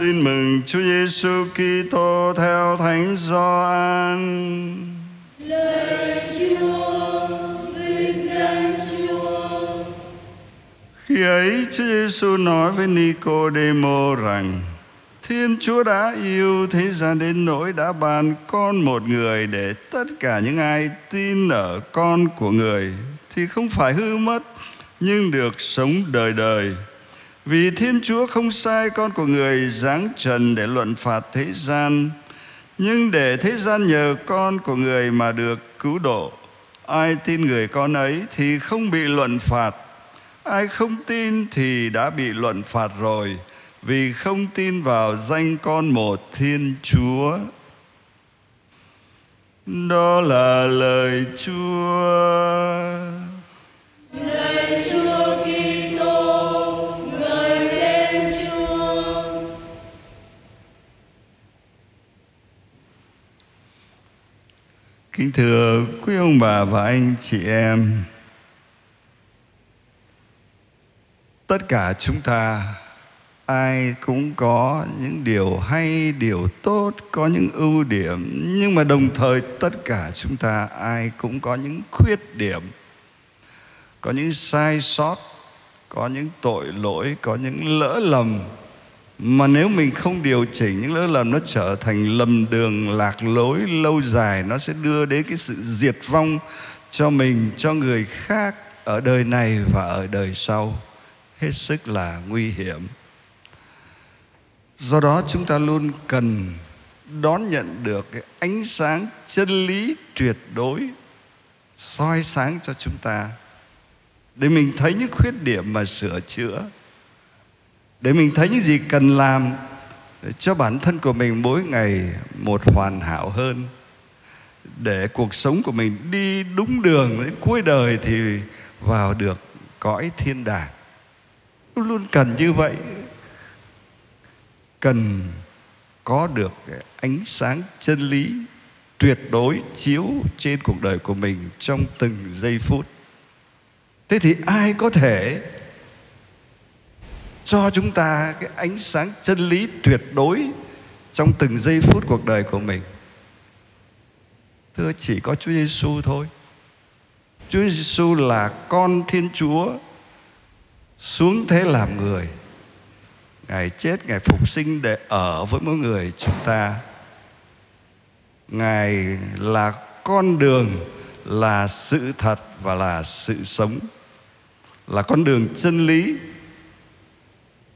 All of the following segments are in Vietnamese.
Tin mừng Chúa Giêsu Kitô theo Thánh Gioan. Lời Chúa, vinh danh Chúa. Khi ấy Chúa Giêsu nói với Nicodemo rằng: Thiên Chúa đã yêu thế gian đến nỗi đã ban con một người để tất cả những ai tin ở con của người thì không phải hư mất nhưng được sống đời đời. Vì Thiên Chúa không sai con của người giáng trần để luận phạt thế gian, nhưng để thế gian nhờ con của người mà được cứu độ. Ai tin người con ấy thì không bị luận phạt, ai không tin thì đã bị luận phạt rồi, vì không tin vào danh con một Thiên Chúa. Đó là lời Chúa. Kính thưa quý ông bà và anh chị em Tất cả chúng ta Ai cũng có những điều hay, điều tốt Có những ưu điểm Nhưng mà đồng thời tất cả chúng ta Ai cũng có những khuyết điểm Có những sai sót Có những tội lỗi Có những lỡ lầm mà nếu mình không điều chỉnh, những lỗi lầm nó trở thành lầm đường, lạc lối, lâu dài nó sẽ đưa đến cái sự diệt vong cho mình, cho người khác ở đời này và ở đời sau. Hết sức là nguy hiểm. Do đó chúng ta luôn cần đón nhận được cái ánh sáng chân lý tuyệt đối, soi sáng cho chúng ta, để mình thấy những khuyết điểm mà sửa chữa để mình thấy những gì cần làm để cho bản thân của mình mỗi ngày một hoàn hảo hơn. Để cuộc sống của mình đi đúng đường đến cuối đời thì vào được cõi thiên đàng. Luôn luôn cần như vậy. Cần có được ánh sáng chân lý tuyệt đối chiếu trên cuộc đời của mình trong từng giây phút. Thế thì ai có thể cho chúng ta cái ánh sáng chân lý tuyệt đối trong từng giây phút cuộc đời của mình. Thưa chỉ có Chúa Giêsu thôi. Chúa Giêsu là con Thiên Chúa xuống thế làm người. Ngài chết, Ngài phục sinh để ở với mỗi người chúng ta. Ngài là con đường, là sự thật và là sự sống. Là con đường chân lý,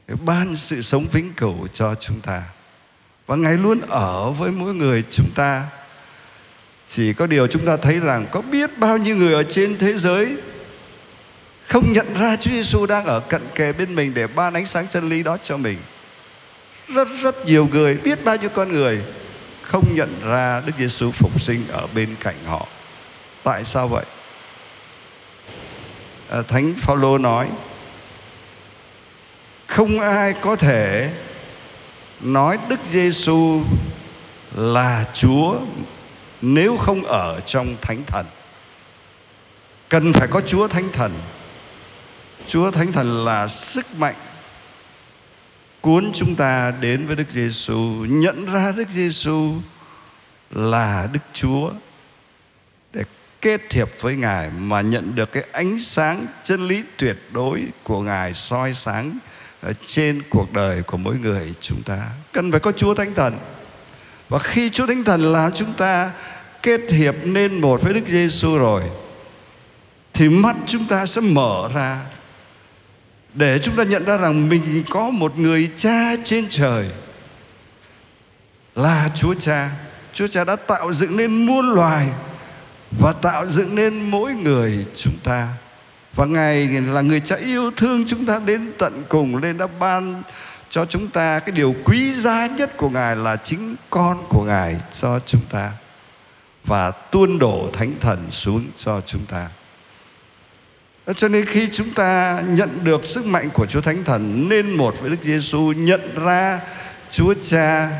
ban sự sống vĩnh cửu cho chúng ta và ngài luôn ở với mỗi người chúng ta chỉ có điều chúng ta thấy rằng có biết bao nhiêu người ở trên thế giới không nhận ra Chúa Giêsu đang ở cận kề bên mình để ban ánh sáng chân lý đó cho mình. Rất rất nhiều người, biết bao nhiêu con người không nhận ra Đức Giêsu phục sinh ở bên cạnh họ. Tại sao vậy? À, Thánh Phaolô nói không ai có thể nói Đức Giêsu là Chúa nếu không ở trong Thánh Thần. Cần phải có Chúa Thánh Thần. Chúa Thánh Thần là sức mạnh cuốn chúng ta đến với Đức Giêsu, nhận ra Đức Giêsu là Đức Chúa để kết hiệp với Ngài mà nhận được cái ánh sáng chân lý tuyệt đối của Ngài soi sáng ở trên cuộc đời của mỗi người chúng ta. Cần phải có Chúa Thánh Thần. Và khi Chúa Thánh Thần làm chúng ta kết hiệp nên một với Đức Giêsu rồi, thì mắt chúng ta sẽ mở ra để chúng ta nhận ra rằng mình có một người cha trên trời là Chúa Cha. Chúa Cha đã tạo dựng nên muôn loài và tạo dựng nên mỗi người chúng ta và Ngài là người cha yêu thương chúng ta đến tận cùng, Nên đã ban cho chúng ta cái điều quý giá nhất của Ngài là chính con của Ngài cho chúng ta và tuôn đổ thánh thần xuống cho chúng ta. Cho nên khi chúng ta nhận được sức mạnh của Chúa Thánh Thần, nên một với Đức Giêsu nhận ra Chúa Cha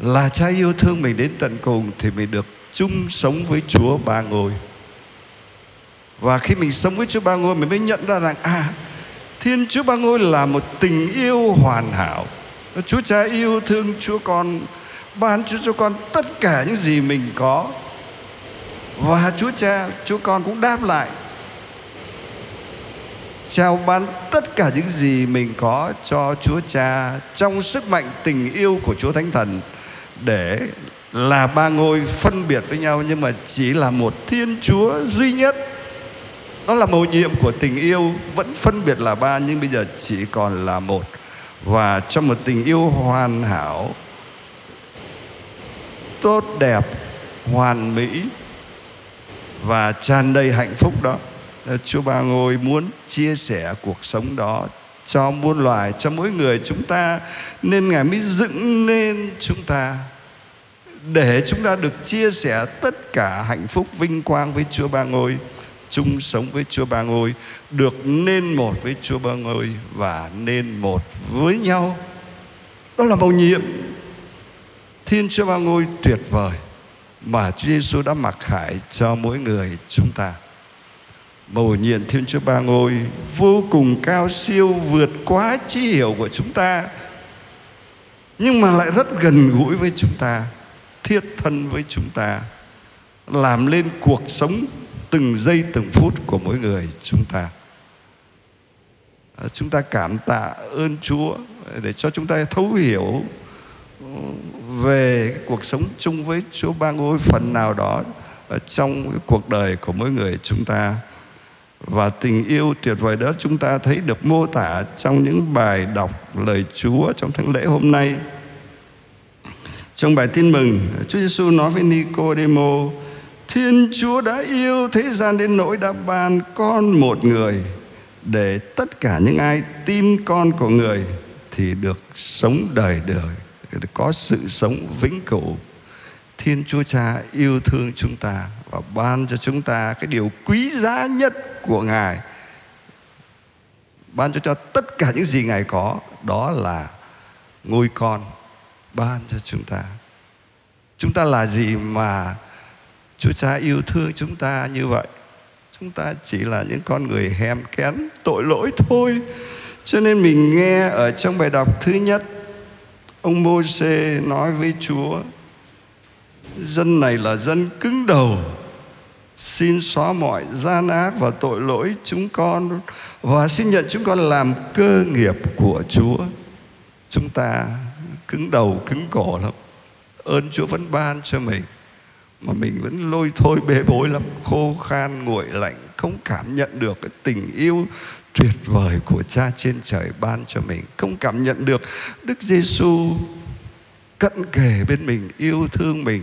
là cha yêu thương mình đến tận cùng, thì mình được chung sống với Chúa ba ngôi. Và khi mình sống với Chúa Ba Ngôi, Mình mới nhận ra rằng À Thiên Chúa Ba Ngôi là một tình yêu hoàn hảo. Chúa Cha yêu thương Chúa con, ban Chúa cho con tất cả những gì mình có. Và Chúa Cha, Chúa con cũng đáp lại. Trao ban tất cả những gì mình có cho Chúa Cha trong sức mạnh tình yêu của Chúa Thánh Thần để là ba ngôi phân biệt với nhau, nhưng mà chỉ là một Thiên Chúa duy nhất. Đó là mầu nhiệm của tình yêu vẫn phân biệt là ba nhưng bây giờ chỉ còn là một. Và trong một tình yêu hoàn hảo tốt đẹp, hoàn mỹ và tràn đầy hạnh phúc đó ờ, Chúa Ba Ngôi muốn chia sẻ cuộc sống đó cho muôn loài, cho mỗi người chúng ta nên Ngài mới dựng nên chúng ta để chúng ta được chia sẻ tất cả hạnh phúc vinh quang với Chúa Ba Ngôi, chung sống với Chúa Ba Ngôi, được nên một với Chúa Ba Ngôi và nên một với nhau. Đó là mầu nhiệm Thiên Chúa Ba Ngôi tuyệt vời mà Chúa Giêsu đã mặc khải cho mỗi người chúng ta mầu nhiệm Thiên Chúa Ba Ngôi vô cùng cao siêu vượt quá trí hiểu của chúng ta nhưng mà lại rất gần gũi với chúng ta thiết thân với chúng ta làm lên cuộc sống từng giây từng phút của mỗi người chúng ta ờ, chúng ta cảm tạ ơn Chúa để cho chúng ta thấu hiểu ừ, về cuộc sống chung với Chúa Ba Ngôi phần nào đó ở trong cái cuộc đời của mỗi người chúng ta và tình yêu tuyệt vời đó chúng ta thấy được mô tả trong những bài đọc lời Chúa trong thánh lễ hôm nay. Trong bài tin mừng, Chúa Giêsu nói với Nicodemo: Thiên Chúa đã yêu thế gian đến nỗi đã ban con một người để tất cả những ai tin con của người thì được sống đời đời, có sự sống vĩnh cửu. Thiên Chúa Cha yêu thương chúng ta và ban cho chúng ta cái điều quý giá nhất của Ngài ban cho cho tất cả những gì Ngài có đó là ngôi con ban cho chúng ta chúng ta là gì mà Chúa Cha yêu thương chúng ta như vậy chúng ta chỉ là những con người hèm kén, tội lỗi thôi cho nên mình nghe ở trong bài đọc thứ nhất, ông Môse nói với Chúa, dân này là dân cứng đầu xin xóa mọi gian ác và tội lỗi chúng con và xin nhận chúng con làm cơ nghiệp của Chúa. Chúng ta cứng đầu, cứng cổ lắm. Ơn Chúa vẫn ban cho mình mà mình vẫn lôi thôi bê bối lắm, khô khan nguội lạnh, không cảm nhận được cái tình yêu tuyệt vời của Cha trên trời ban cho mình, không cảm nhận được Đức Giêsu cận kề bên mình, yêu thương mình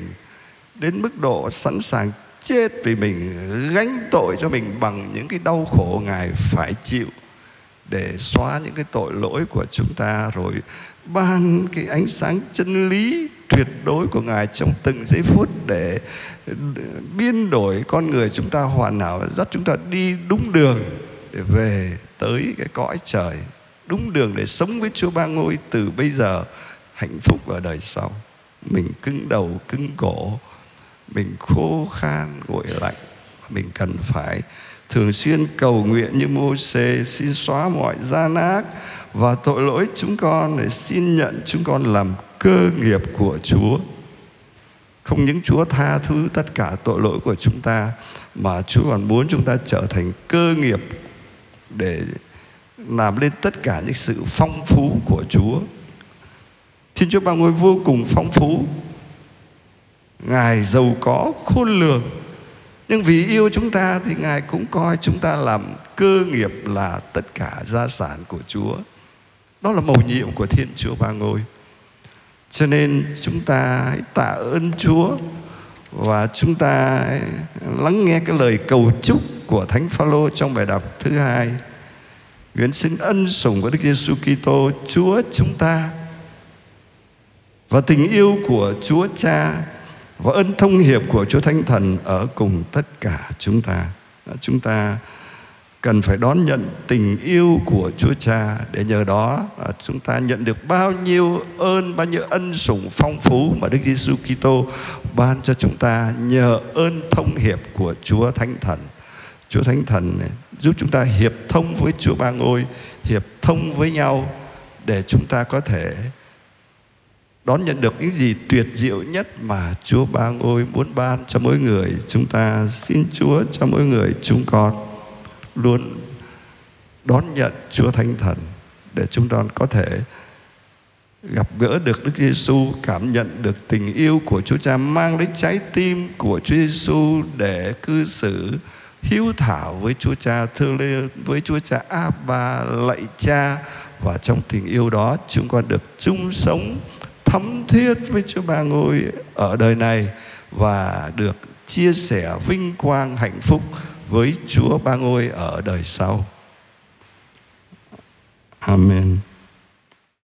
đến mức độ sẵn sàng chết vì mình gánh tội cho mình bằng những cái đau khổ ngài phải chịu để xóa những cái tội lỗi của chúng ta rồi ban cái ánh sáng chân lý tuyệt đối của ngài trong từng giây phút để biên đổi con người chúng ta, hoàn hảo, dắt chúng ta đi đúng đường để về tới cái cõi trời, đúng đường để sống với Chúa Ba Ngôi từ bây giờ, hạnh phúc ở đời sau. Mình cứng đầu, cứng cổ, mình khô khan gội lạnh, mình cần phải thường xuyên cầu nguyện như mô xê xin xóa mọi gian ác và tội lỗi chúng con, để xin nhận chúng con làm cơ nghiệp của Chúa. Không những Chúa tha thứ tất cả tội lỗi của chúng ta, mà Chúa còn muốn chúng ta trở thành cơ nghiệp để làm lên tất cả những sự phong phú của Chúa. Thiên Chúa Ba Ngôi vô cùng phong phú. Ngài giàu có, khôn lường. Nhưng vì yêu chúng ta Thì Ngài cũng coi chúng ta làm cơ nghiệp là tất cả gia sản của Chúa. Đó là mầu nhiệm của Thiên Chúa Ba Ngôi. Cho nên chúng ta hãy tạ ơn Chúa Và chúng ta lắng nghe cái lời cầu chúc của Thánh Phaolô trong bài đọc thứ hai. Nguyện xin ân sủng của Đức Giêsu Kitô, Chúa chúng ta, và tình yêu của Chúa Cha, và ơn thông hiệp của Chúa Thánh Thần ở cùng tất cả chúng ta. Chúng ta cần phải đón nhận tình yêu của Chúa Cha để nhờ đó à, chúng ta nhận được bao nhiêu ơn, bao nhiêu ân sủng phong phú mà Đức Giêsu Kitô ban cho chúng ta nhờ ơn thông hiệp của Chúa Thánh Thần. Chúa Thánh Thần giúp chúng ta hiệp thông với Chúa Ba Ngôi, hiệp thông với nhau để chúng ta có thể đón nhận được những gì tuyệt diệu nhất mà Chúa Ba Ngôi muốn ban cho mỗi người chúng ta. Xin Chúa cho mỗi người chúng con luôn đón nhận Chúa Thánh Thần để chúng ta có thể gặp gỡ được Đức Giêsu, cảm nhận được tình yêu của Chúa Cha, mang lấy trái tim của Chúa Giêsu để cư xử hiếu thảo với Chúa Cha, thưa lê với Chúa Cha Abba lạy Cha. Và trong tình yêu đó chúng con được chung sống thấm thiết với Chúa Ba Ngôi ở đời này và được chia sẻ vinh quang hạnh phúc với Chúa Ba Ngôi ở đời sau. Amen.